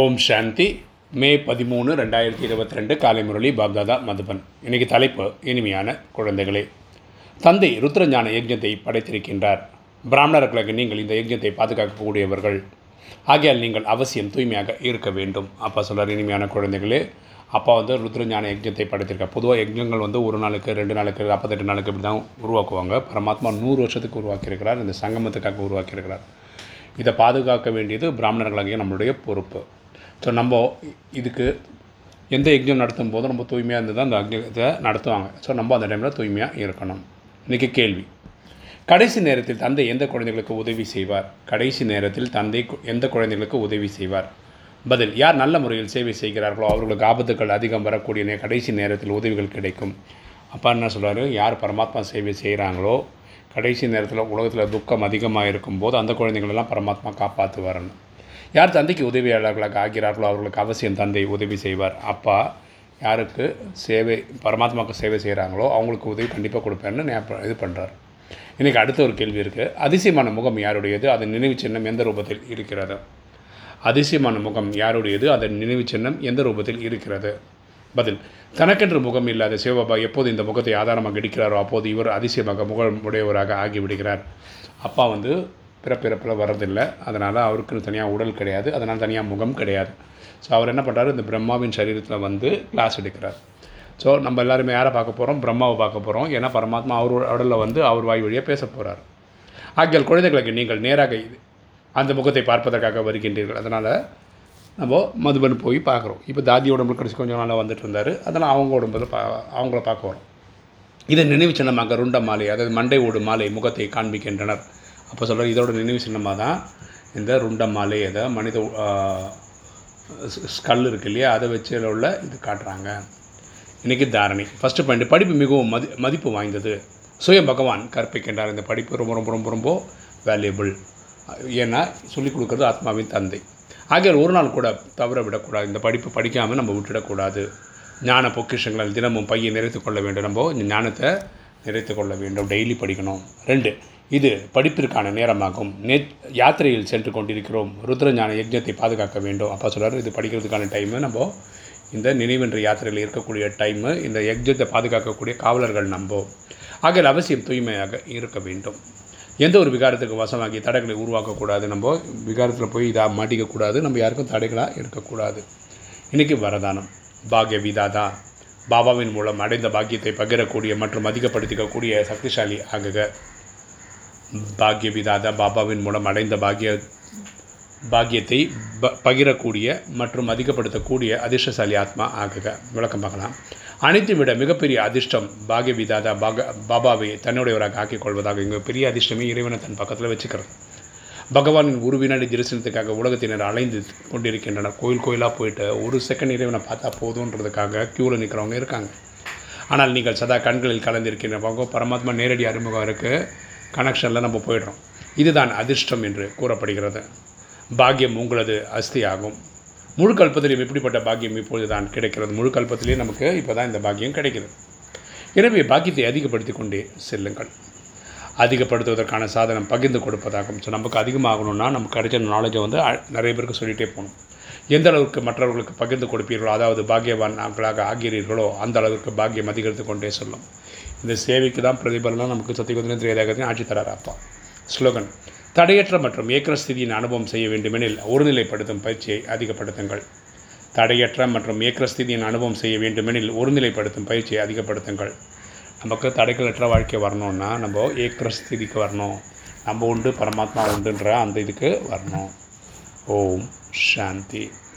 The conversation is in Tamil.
ஓம் சாந்தி. மே பதிமூணு ரெண்டாயிரத்தி இருபத்தி ரெண்டு காலை முரளி பாப்தாதா மதுபன். இன்னைக்கு தலைப்பு இனிமையான குழந்தைகளே. தந்தை ருத்ரஞான யஜ்ஞத்தை படைத்திருக்கின்றார். பிராமணர்களுக்கு நீங்கள் இந்த யஜ்ஞத்தை பாதுகாக்கக்கூடியவர்கள். ஆகையால் நீங்கள் அவசியம் தூய்மையாக இருக்க வேண்டும். அப்பா சொல்கிறார் இனிமையான குழந்தைகளே. அப்பா வந்து ருத்ரஞான யஜ்ஞத்தை படைத்திருக்கார். பொதுவாக யஜ்ஞங்கள் வந்து ஒரு நாளுக்கு ரெண்டு நாளுக்கு நாற்பத்தெட்டு நாளுக்கு இப்படி தான் உருவாக்குவாங்க. பரமாத்மா நூறு வருஷத்துக்கு உருவாக்கியிருக்கிறார். இந்த சங்கமத்துக்காக உருவாக்கியிருக்கிறார். இதை பாதுகாக்க வேண்டியது பிராமணர்களாகிய நம்மளுடைய பொறுப்பு. ஸோ நம்ம இதுக்கு எந்த யஜ்ஞம் நடத்தும் போதும் நம்ம தூய்மையாக இருந்து தான் அந்த யஜ்ஞத்தை நடத்துவாங்க. ஸோ நம்ம அந்த டைமில் தூய்மையாக இருக்கணும். இன்றைக்கி கேள்வி. கடைசி நேரத்தில் தந்தை எந்த குழந்தைகளுக்கு உதவி செய்வார்? கடைசி நேரத்தில் தந்தை எந்த குழந்தைகளுக்கு உதவி செய்வார்? பதில் யார் நல்ல முறையில் சேவை செய்கிறார்களோ அவர்களுக்கு ஆபத்துக்கள் அதிகம் வரக்கூடிய கடைசி நேரத்தில் உதவிகள் கிடைக்கும். அப்பா என்ன சொல்கிறாரு யார் பரமாத்மா சேவை செய்கிறாங்களோ கடைசி நேரத்தில் உலகத்தில் துக்கம் அதிகமாக இருக்கும்போது அந்த குழந்தைங்களெல்லாம் பரமாத்மா காப்பாற்று வரணும் யார் தந்தைக்கு உதவியாளர்களாக ஆகிறார்களோ அவர்களுக்கு அவசியம் தந்தை உதவி செய்வார். அப்பா யாருக்கு சேவை பரமாத்மாவுக்கு சேவை செய்கிறாங்களோ அவங்களுக்கு உதவி கண்டிப்பாக கொடுப்பேன்னு இது பண்ணுறார் இன்றைக்கி அடுத்த ஒரு கேள்வி இருக்குது அதிசயமான முகம் யாருடையது? அதன் நினைவு சின்னம் எந்த ரூபத்தில் இருக்கிறது? அதிசயமான முகம் யாருடையது? அதன் நினைவு சின்னம் எந்த ரூபத்தில் இருக்கிறது? பதில் தனக்கென்று முகம் இல்லாத சிவபாபா எப்போது இந்த முகத்தை ஆதாரமாக இடிக்கிறாரோ அப்போது இவர் அதிசயமாக முகம் உடையவராக ஆகிவிடுகிறார். அப்பா வந்து பிறப்பிறப்பில் வரதில்லை அதனால் அவருக்குன்னு தனியாக உடல் கிடையாது. அதனால் தனியாக முகம் கிடையாது. ஸோ அவர் என்ன பண்ணுறாரு இந்த பிரம்மாவின் சரீரத்தில் வந்து கிளாஸ் எடுக்கிறார். ஸோ நம்ம எல்லாருமே யாரை பார்க்க போகிறோம் பிரம்மாவை பார்க்க போகிறோம் ஏன்னா பரமாத்மா அவர் உடலில் வந்து அவர் வாய் வழியாக பேச போகிறார் ஆகியால் குழந்தைகளுக்கு நீங்கள் நேராக இது அந்த முகத்தை பார்ப்பதற்காக வருகின்றீர்கள். அதனால் நம்ம மதுபன் போய் பார்க்குறோம். இப்போ தாதி உடம்புல கடைசி கொஞ்சம் நாளாக வந்துட்டு இருந்தார். அதனால் அவங்க உடம்புல பா அவங்கள பார்க்க வரோம். இதை நினைவு சின்னமாக ருண்ட மாலை அதாவது மண்டை ஓடு மாலை முகத்தை காண்பிக்கின்றனர். அப்போ சொல்கிற இதோட நினைவு சின்னமாக தான் இந்த ருண்ட மலை அதை மனித ஸ்கல் இருக்கு இல்லையா அதை வச்சு உள்ள இது காட்டுறாங்க. இன்றைக்கி தாரணை. ஃபஸ்ட்டு பாயிண்ட் படிப்பு மிகவும் மதி மதிப்பு வாய்ந்தது. சுய பகவான் கற்பிக்கின்றார். இந்த படிப்பு ரொம்ப ரொம்ப ரொம்ப ரொம்ப வேல்யூபிள் ஏன்னா சொல்லிக் கொடுக்குறது ஆத்மாவின் தந்தை. ஆகிய ஒரு நாள் கூட தவற விடக்கூடாது. இந்த படிப்பு படிக்காமல் நம்ம விட்டுடக்கூடாது. ஞான பொக்கிஷங்கள் தினமும் பையை நிறைத்து கொள்ள வேண்டும். நம்ம இந்த ஞானத்தை நிறைத்து கொள்ள வேண்டும். டெய்லி படிக்கணும். ரெண்டு இது படிப்பிற்கான நேரமாகும். நே யாத்திரையில் சென்று கொண்டிருக்கிறோம். ருத்ரஞான யஜ்ஞத்தை பாதுகாக்க வேண்டும். அப்பா சொல்கிறார் இது படிக்கிறதுக்கான டைமு நம்ம இந்த நினைவென்ற யாத்திரையில் இருக்கக்கூடிய டைமு இந்த யஜ்ஞத்தை பாதுகாக்கக்கூடிய காவலர்கள் நம்போ ஆகிய அவசியம் தூய்மையாக இருக்க வேண்டும். எந்த ஒரு விகாரத்துக்கு வசமாகி தடைகளை உருவாக்கக்கூடாது நம்ம. விகாரத்தில் போய் இதாக மாட்டிக்கக்கூடாது. நம்ம யாருக்கும் தடைகளாக இருக்கக்கூடாது. இன்றைக்கி வரதானம். பாகிய விதாதா. பாபாவின் மூலம் அடைந்த பாக்கியத்தை பகிரக்கூடிய மற்றும் அதிகப்படுத்திக்கக்கூடிய சக்திசாலி ஆகுக. பாக்ய விதாதா பாபாவின் மூலம் அடைந்த பாக்கிய பாக்கியத்தை ப பகிரக்கூடிய மற்றும் அதிகப்படுத்தக்கூடிய அதிர்ஷ்டசாலி ஆத்மா ஆகுக. விளக்கம் பார்க்கலாம். அனைத்து விட மிகப்பெரிய அதிர்ஷ்டம் பாக்ய விதாதா பாக பாபாவை தன்னுடையவராக ஆக்கிக் கொள்வதாக இங்கே பெரிய அதிர்ஷ்டமே இறைவனை தன் பக்கத்தில் வச்சுக்கிறது. பகவானின் உருவினடி தரிசனத்துக்காக உலகத்தினர் அலைந்து கொண்டிருக்கின்றனர். கோயில் கோயிலாக போயிட்டு ஒரு செகண்ட் இறைவனை பார்த்தா போதுன்றதுக்காக க்யூவில் நிற்கிறவங்க இருக்காங்க. ஆனால் நீங்கள் சதா கண்களில் கலந்திருக்கின்றவங்க பரமாத்மா நேரடி அறிமுகம் இருக்குது கனெக்ஷனில் நம்ம போயிடுறோம். இதுதான் அதிர்ஷ்டம் என்று கூறப்படுகிறது. பாக்கியம் உங்களது அஸ்தி ஆகும் முழு கல்பத்திலையும் எப்படிப்பட்ட பாக்கியம் இப்பொழுது தான் கிடைக்கிறது. முழு கல்பத்திலேயே நமக்கு இப்போ தான் இந்த பாக்கியம் கிடைக்கிறது எனவே பாக்கியத்தை அதிகப்படுத்தி கொண்டே செல்லுங்கள். அதிகப்படுத்துவதற்கான சாதனம் பகிர்ந்து கொடுப்பதாகும். ஸோ நமக்கு அதிகமாகணும்னா நமக்கு கிடைச்ச நாலேஜை வந்து நிறைய பேருக்கு சொல்லிகிட்டே போகணும். எந்த அளவுக்கு மற்றவர்களுக்கு பகிர்ந்து கொடுப்பீர்களோ அதாவது பாக்கியவான்களாக ஆகிறீர்களோ அந்த அளவுக்கு பாக்கியம் அதிகரித்து கொண்டே சொல்லும். இந்த சேவைக்கு தான் பிரதிபலனாக நமக்கு சத்தியகுதிரை திரையதகத்தின் ஆட்சி தரார் அப்பா. ஸ்லோகன் தடையற்ற மற்றும் ஏக்கரஸ்திதியின் அனுபவம் செய்ய வேண்டுமெனில் ஒருநிலைப்படுத்தும் பயிற்சியை அதிகப்படுத்துங்கள். தடையற்ற மற்றும் ஏக்கர ஸ்திதியின் அனுபவம் செய்ய வேண்டுமெனில் ஒருநிலைப்படுத்தும் பயிற்சியை அதிகப்படுத்துங்கள். நமக்கு தடைகளற்ற வாழ்க்கை வரணும்னா நம்ம ஏக்கர ஸ்திதிக்கு வரணும். நம்ம உண்டு பரமாத்மா உண்டுன்ற அந்த இதுக்கு வரணும். ஓம் சாந்தி.